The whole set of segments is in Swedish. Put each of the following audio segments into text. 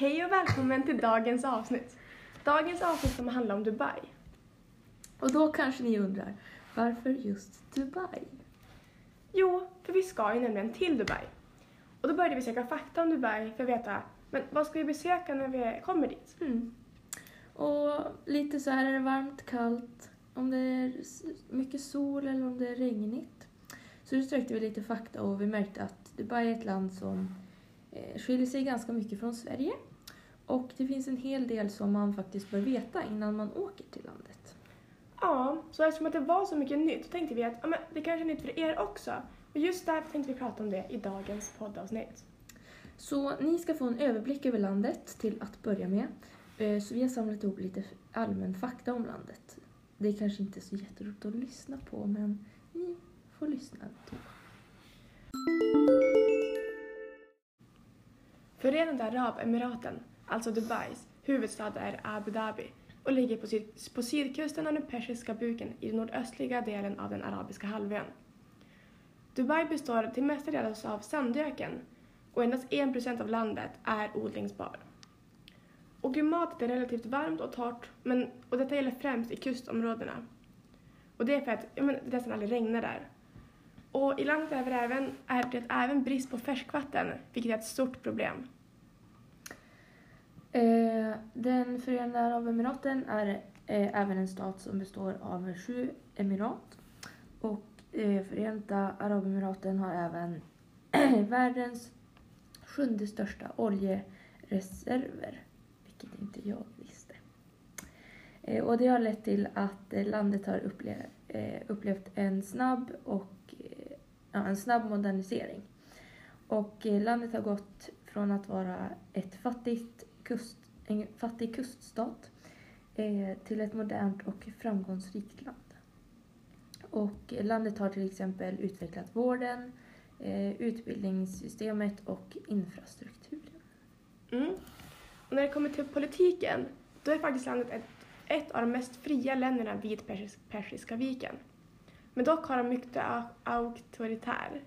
Hej och välkommen till dagens avsnitt. Dagens avsnitt kommer handla om Dubai. Och då kanske ni undrar, varför just Dubai? Jo, för vi ska ju nämligen till Dubai. Och då började vi söka fakta om Dubai för att veta, men vad ska vi besöka när vi kommer dit? Mm. Och lite så här är det varmt, kallt, om det är mycket sol eller om det är regnigt. Så då sökte vi lite fakta och vi märkte att Dubai är ett land som eh, skiljer sig ganska mycket från Sverige. Och det finns en hel del som man faktiskt bör veta innan man åker till landet. Ja, så eftersom att det var så mycket nytt tänkte vi att ja, men det kanske är nytt för er också. Och just därför tänkte vi prata om det i dagens poddavsnitt. Så ni ska få en överblick över landet till att börja med. Eh, Så vi har samlat ihop lite allmän fakta om landet. Det är kanske inte så jätteroligt att lyssna på men ni får lyssna. ändå. Förenade Arabemiraten, alltså Dubais, huvudstad är Abu Dhabi och ligger på, syd på sydkusten av den persiska buken i den nordöstliga delen av den arabiska halvön. Dubai består till mestadels av sandöken och endast 1% av landet är odlingsbar. Och klimatet är relativt varmt och torrt, men, och detta gäller främst i kustområdena. Och det är för att ja, men, det nästan aldrig regnar där. Och i landet är det även, är det även brist på färskvatten, vilket är ett stort problem. Eh, Den Förenade Arabemiraten är eh, även en stat som består av sju emirat. Och eh, Förenta Arabemiraten har även världens sjunde största oljereserver, vilket inte jag visste. Eh, och det har lett till att eh, landet har upplevt, eh, upplevt en snabb och ja, en snabb modernisering. Och landet har gått från att vara ett fattigt kust, en fattig kuststat eh, till ett modernt och framgångsrikt land. Och landet har till exempel utvecklat vården, eh, utbildningssystemet och infrastrukturen. Mm. Och när det kommer till politiken, då är faktiskt landet ett, ett av de mest fria länderna vid Persis, Persiska viken. Men dock har de mycket auktoritär.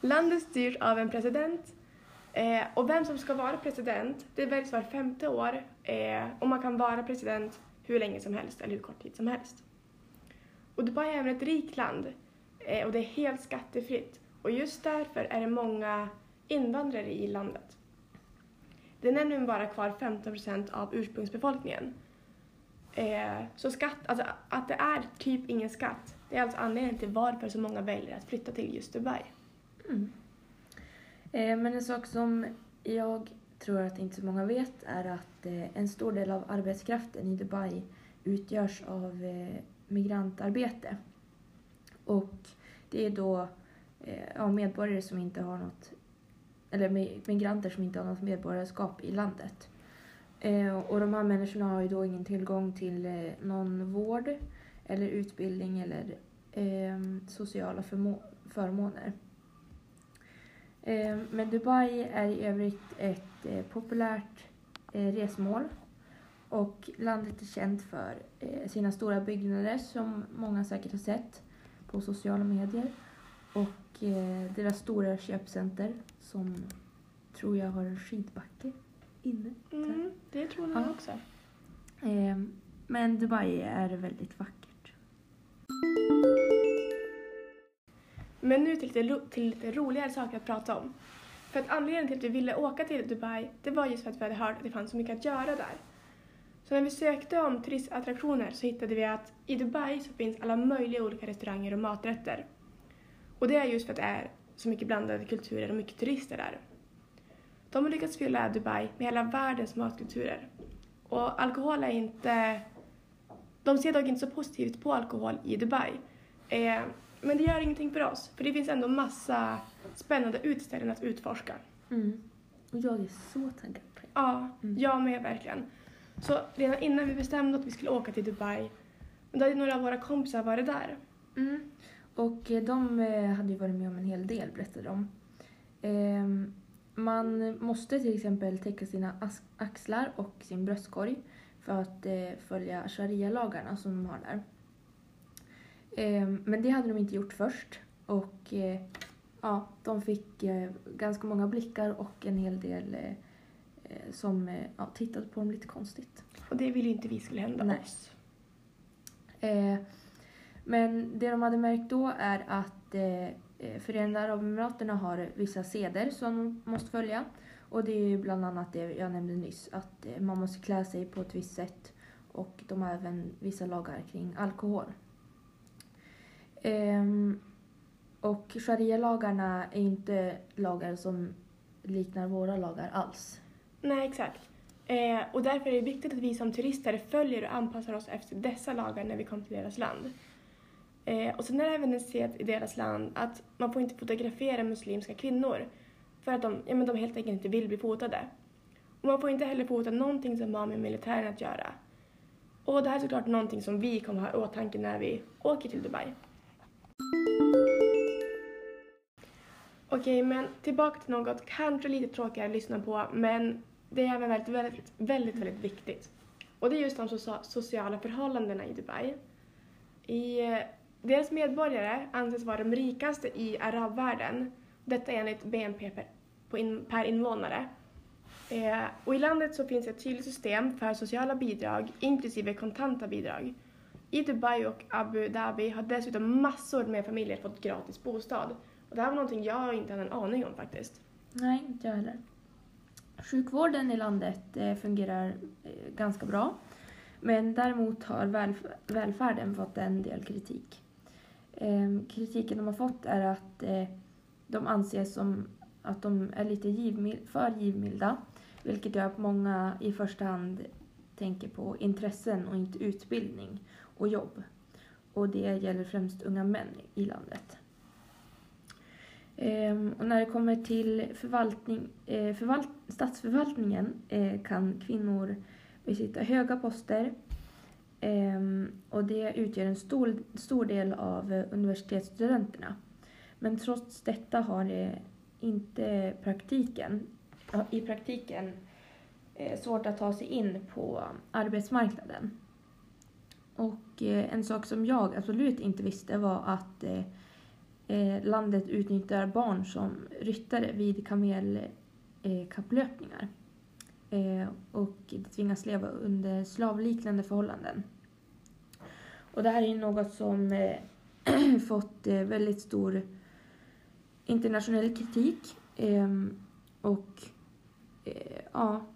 Landet styrs av en president eh, och vem som ska vara president, det väljs var femte år eh, och man kan vara president hur länge som helst eller hur kort tid som helst. Och Dubai är även ett rikt land eh, och det är helt skattefritt och just därför är det många invandrare i landet. Det är nämligen bara kvar 15 procent av ursprungsbefolkningen. Eh, så skatt, alltså att det är typ ingen skatt, det är alltså anledningen till varför så många väljer att flytta till just Dubai. Mm. Eh, men en sak som jag tror att inte så många vet är att eh, en stor del av arbetskraften i Dubai utgörs av eh, migrantarbete. Och det är då ja, medborgare som inte har något, eller migranter som inte har något medborgarskap i landet. Och de här människorna har ju då ingen tillgång till någon vård eller utbildning eller eh, sociala förmåner. Eh, Men Dubai är i övrigt ett eh, populärt eh, resmål och landet är känt för eh, sina stora byggnader som många säkert har sett på sociala medier och deras stora köpcenter som tror jag har en skidbacke inne. Mm, det tror jag Ja. också. Eh, Men Dubai är väldigt vackert. Men nu till lite, till lite roligare saker att prata om. För att anledningen till att vi ville åka till Dubai, det var just för att vi hade hört att det fanns så mycket att göra där. Så när vi sökte om turistattraktioner så hittade vi att i Dubai så finns alla möjliga olika restauranger och maträtter. Och det är just för att det är så mycket blandade kulturer och mycket turister där. De har lyckats fylla Dubai med hela världens matkulturer. Och alkohol är inte... De ser dock inte så positivt på alkohol i Dubai. Eh, men det gör ingenting för oss, för det finns ändå massa spännande utställningar att utforska. Mm. Och jag är så taggad på det. Ja, Mm. jag med verkligen. Så redan innan vi bestämde att vi skulle åka till Dubai, då hade några av våra kompisar varit där. Mm. Och eh, de eh, hade ju varit med om en hel del, berättade de. Ehm, Man måste till exempel täcka sina axlar och sin bröstkorg för att eh, följa sharia-lagarna som de har där. Ehm, Men det hade de inte gjort först och eh, ja, de fick eh, ganska många blickar och en hel del eh, som ja, tittade på dem lite konstigt. Och det ville ju inte vi skulle hända Nej. oss. Men det de hade märkt då är att Förenade Arabemiraten har vissa seder som de måste följa. Och det är bland annat det jag nämnde nyss, att man måste klä sig på ett visst sätt. Och de har även vissa lagar kring alkohol. Um, och sharia-lagarna är inte lagar som liknar våra lagar alls. Nej, exakt. Eh, och därför är det viktigt att vi som turister följer och anpassar oss efter dessa lagar när vi kommer till deras land. Eh, och sen är det även en sed i deras land att man får inte fotografera muslimska kvinnor för att de, ja, men de helt enkelt inte vill bli fotade. Och man får inte heller fota någonting som har med militären att göra. Och det här är såklart någonting som vi kommer ha i åtanke när vi åker till Dubai. Okej, men tillbaka till något kanske lite tråkigare att lyssna på, men det är även väldigt, väldigt, väldigt, väldigt viktigt. Och det är just de sociala förhållandena i Dubai. I, eh, deras medborgare anses vara de rikaste i arabvärlden. Detta enligt BNP per, på in, per invånare. Eh, och i landet så finns ett tydligt system för sociala bidrag, inklusive kontanta bidrag. I Dubai och Abu Dhabi har dessutom massor med familjer fått gratis bostad. Och det här var någonting jag inte hade en aning om faktiskt. Nej, inte jag heller. Sjukvården i landet eh, fungerar eh, ganska bra. Men däremot har välf- välfärden fått en del kritik. Ehm, kritiken de har fått är att eh, de anses som att de är lite givmil- för givmilda. Vilket gör att många i första hand tänker på intressen och inte utbildning och jobb. Och det gäller främst unga män i landet. Ehm, och när det kommer till förvaltning, eh, förvalt, statsförvaltningen eh, kan kvinnor besitta höga poster ehm, och det utgör en stor, stor del av eh, universitetsstudenterna. Men trots detta har det inte praktiken, i praktiken svårt att ta sig in på arbetsmarknaden. Och eh, en sak som jag absolut inte visste var att eh, eh, landet utnyttjar barn som ryttare vid kamelkapplöpningar. Och de tvingas leva under slavliknande förhållanden. Och det här är ju något som fått väldigt stor internationell kritik. Ehm, och ja,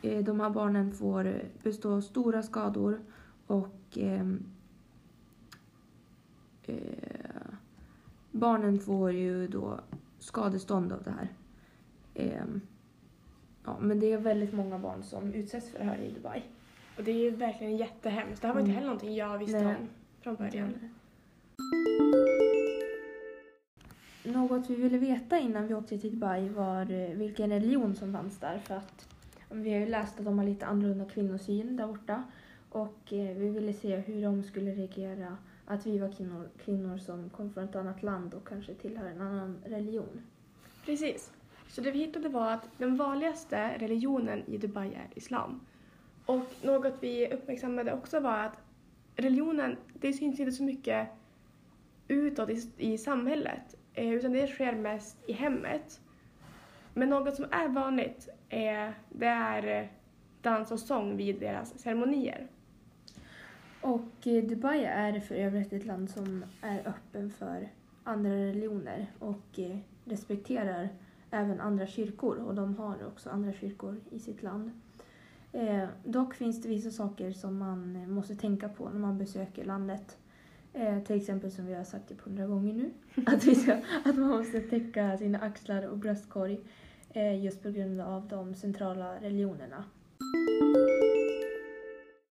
de här barnen får bestå stora skador och ehm, eh, barnen får ju då skadestånd av det här. Ehm, ja, men det är väldigt många barn som utsätts för det här i Dubai. Och det är ju verkligen jättehemskt. Det här var inte Mm. heller någonting jag visste Nej. om från början. Något vi ville veta innan vi åkte till Dubai var eh, vilken religion som fanns där. För att vi har ju läst att de har lite annorlunda kvinnosyn där borta. Och eh, vi ville se hur de skulle reagera att vi var kvinnor, kvinnor som kom från ett annat land och kanske tillhör en annan religion. Precis. Så det vi hittade var att den vanligaste religionen i Dubai är islam. Och något vi uppmärksammade också var att religionen, det syns inte så mycket utåt i, i samhället, eh, utan det sker mest i hemmet. Men något som är vanligt, eh, det är eh, dans och sång vid deras ceremonier. Och eh, Dubai är för övrigt ett land som är öppen för andra religioner och eh, respekterar även andra kyrkor och de har också andra kyrkor i sitt land. Eh, dock finns det vissa saker som man måste tänka på när man besöker landet. Eh, till exempel som vi har sagt typ hundra gånger nu, att, vi ska, att man måste täcka sina axlar och bröstkorg eh, just på grund av de centrala religionerna.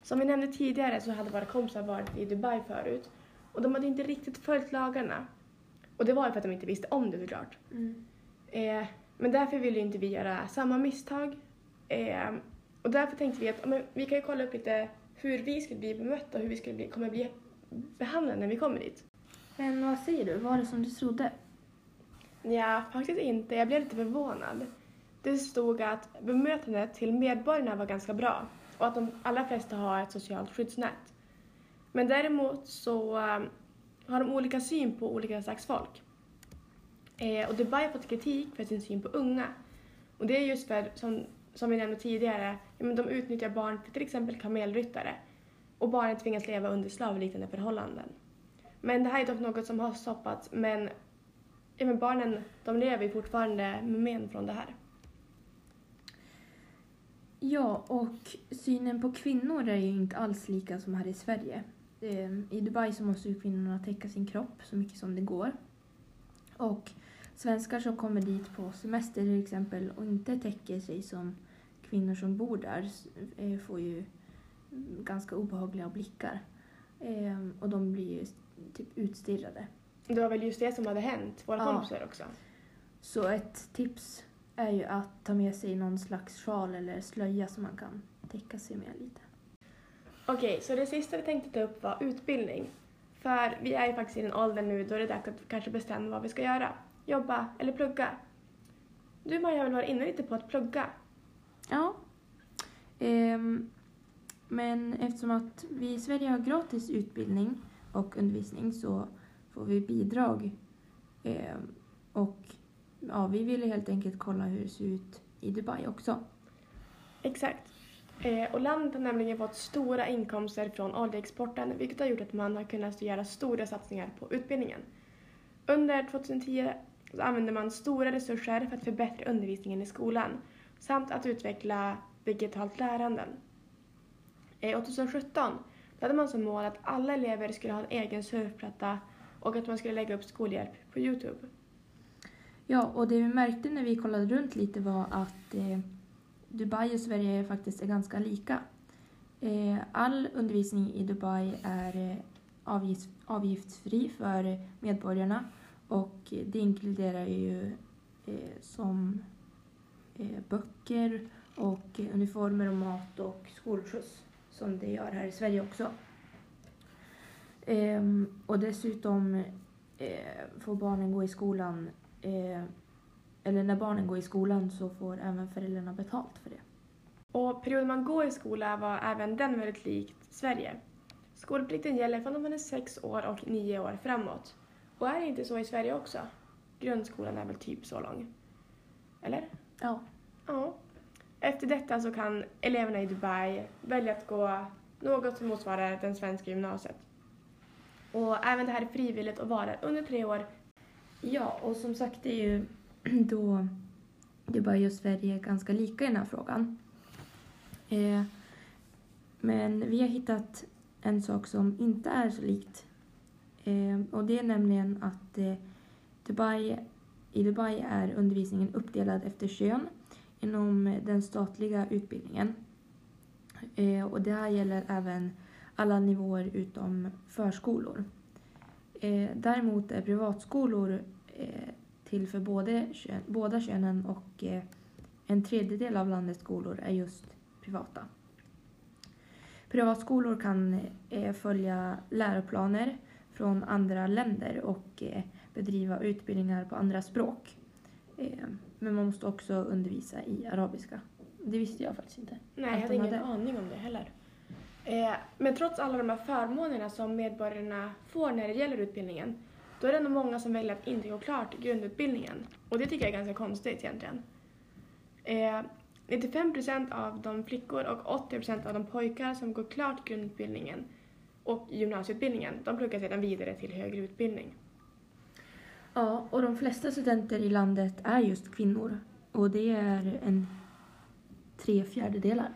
Som vi nämnde tidigare så hade våra kompisar varit i Dubai förut och de hade inte riktigt följt lagarna. Och det var ju för att de inte visste om det såklart. Eh, men därför ville inte vi göra samma misstag. Eh, och därför tänkte vi att men vi kan ju kolla upp lite hur vi skulle bli bemötta och hur vi skulle bli, kommer bli behandlade när vi kommer dit. Men vad säger du, var det som du trodde? Ja, faktiskt inte. Jag blev lite förvånad. Det stod att bemötandet till medborgarna var ganska bra och att de allra flesta har ett socialt skyddsnät. Men däremot så eh, har de olika syn på olika slags folk. Eh, och Dubai har fått kritik för sin syn på unga. Och det är just för, som som vi nämnde tidigare, ja, men de utnyttjar barn till till exempel kamelryttare och barnen tvingas leva under slavliknande förhållanden. Men det här är dock något som har stoppats, men, ja, men barnen de lever ju fortfarande med men från det här. Ja, och synen på kvinnor är ju inte alls lika som här i Sverige. Eh, I Dubai så måste ju kvinnorna täcka sin kropp så mycket som det går. Och svenskar som kommer dit på semester till exempel och inte täcker sig som kvinnor som bor där eh, får ju ganska obehagliga blickar. Eh, och de blir ju typ utstirrade. Det var väl just det som hade hänt våra Ja. kompisar också. Så ett tips är ju att ta med sig någon slags sjal eller slöja som man kan täcka sig med lite. Okej, så det sista vi tänkte ta upp var utbildning. För vi är ju faktiskt i den åldern nu då det är dags att kanske bestämma vad vi ska göra. Jobba eller plugga. Du Maja har väl varit inne lite på att plugga? Ja. Ehm, men eftersom att vi i Sverige har gratis utbildning och undervisning så får vi bidrag. Ehm, och ja, vi ville helt enkelt kolla hur det ser ut i Dubai också. Exakt. Eh, och landet har nämligen fått stora inkomster från oljeexporten vilket har gjort att man har kunnat göra stora satsningar på utbildningen. Under 2010 så använde man stora resurser för att förbättra undervisningen i skolan samt att utveckla digitalt lärande. Eh, 2017 då hade man som mål att alla elever skulle ha en egen surfplatta och att man skulle lägga upp skolhjälp på Youtube. Ja, och det vi märkte när vi kollade runt lite var att eh, Dubai och Sverige faktiskt är ganska lika. Eh, all undervisning i Dubai är eh, avgift, avgiftsfri för medborgarna och det inkluderar ju eh, som eh, böcker och uniformer och mat och skolskjuts som det gör här i Sverige också. Ehm, och dessutom eh, får barnen gå i skolan eh, eller när barnen går i skolan så får även föräldrarna betalt för det. Och perioden man går i skola var även den väldigt likt Sverige. Skolplikten gäller från man är sex år och nio år framåt. Och är det inte så i Sverige också? Grundskolan är väl typ så lång? Eller? Ja. Ja. Efter detta så kan eleverna i Dubai välja att gå något som motsvarar den svenska gymnasiet. Och även det här är frivilligt och varar under tre år. Ja, och som sagt det är ju då Dubai och Sverige ganska lika i den här frågan. Eh, men vi har hittat en sak som inte är så likt. Eh, och det är nämligen att eh, Dubai, i Dubai är undervisningen uppdelad efter kön inom den statliga utbildningen. Eh, och det här gäller även alla nivåer utom förskolor. Eh, däremot är privatskolor till för både båda könen och eh, en tredjedel av landets skolor är just privata. Privatskolor kan eh, följa läroplaner från andra länder och eh, bedriva utbildningar på andra språk. Eh, men man måste också undervisa i arabiska. Det visste jag faktiskt inte. Nej, jag hade de ingen hade. aning om det heller. Eh, men trots alla de här förmånerna som medborgarna får när det gäller utbildningen, då är det ändå många som väljer att inte gå klart grundutbildningen. Och det tycker jag är ganska konstigt egentligen. Eh, 95% av de flickor och 80% av de pojkar som går klart grundutbildningen och gymnasieutbildningen, de pluggar sedan vidare till högre utbildning. Ja, och de flesta studenter i landet är just kvinnor. Och det är en tre fjärdedelar.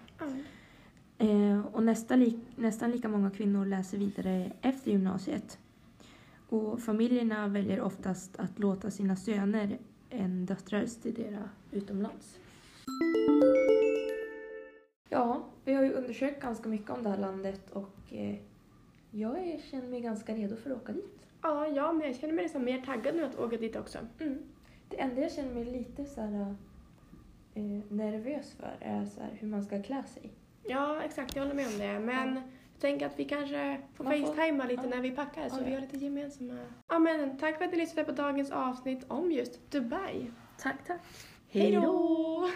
Eh, och nästa li- nästan lika många kvinnor läser vidare efter gymnasiet. Och familjerna väljer oftast att låta sina söner än döttrar studera utomlands. Ja, vi har ju undersökt ganska mycket om det här landet och eh, jag är, känner mig ganska redo för att åka dit. Ja, ja, men jag känner mig nästan mer taggad nu att åka dit också. Mm. Det enda jag känner mig lite så här, eh, nervös för är så här, hur man ska klä sig. Ja, exakt, jag håller med om det. Men Ja. Tänker att vi kanske får Man facetimea lite ja. när vi packar så Ja, vi har lite gemensamma... Ja, men tack för att du lyssnade på dagens avsnitt om just Dubai. Tack, tack. Hej då!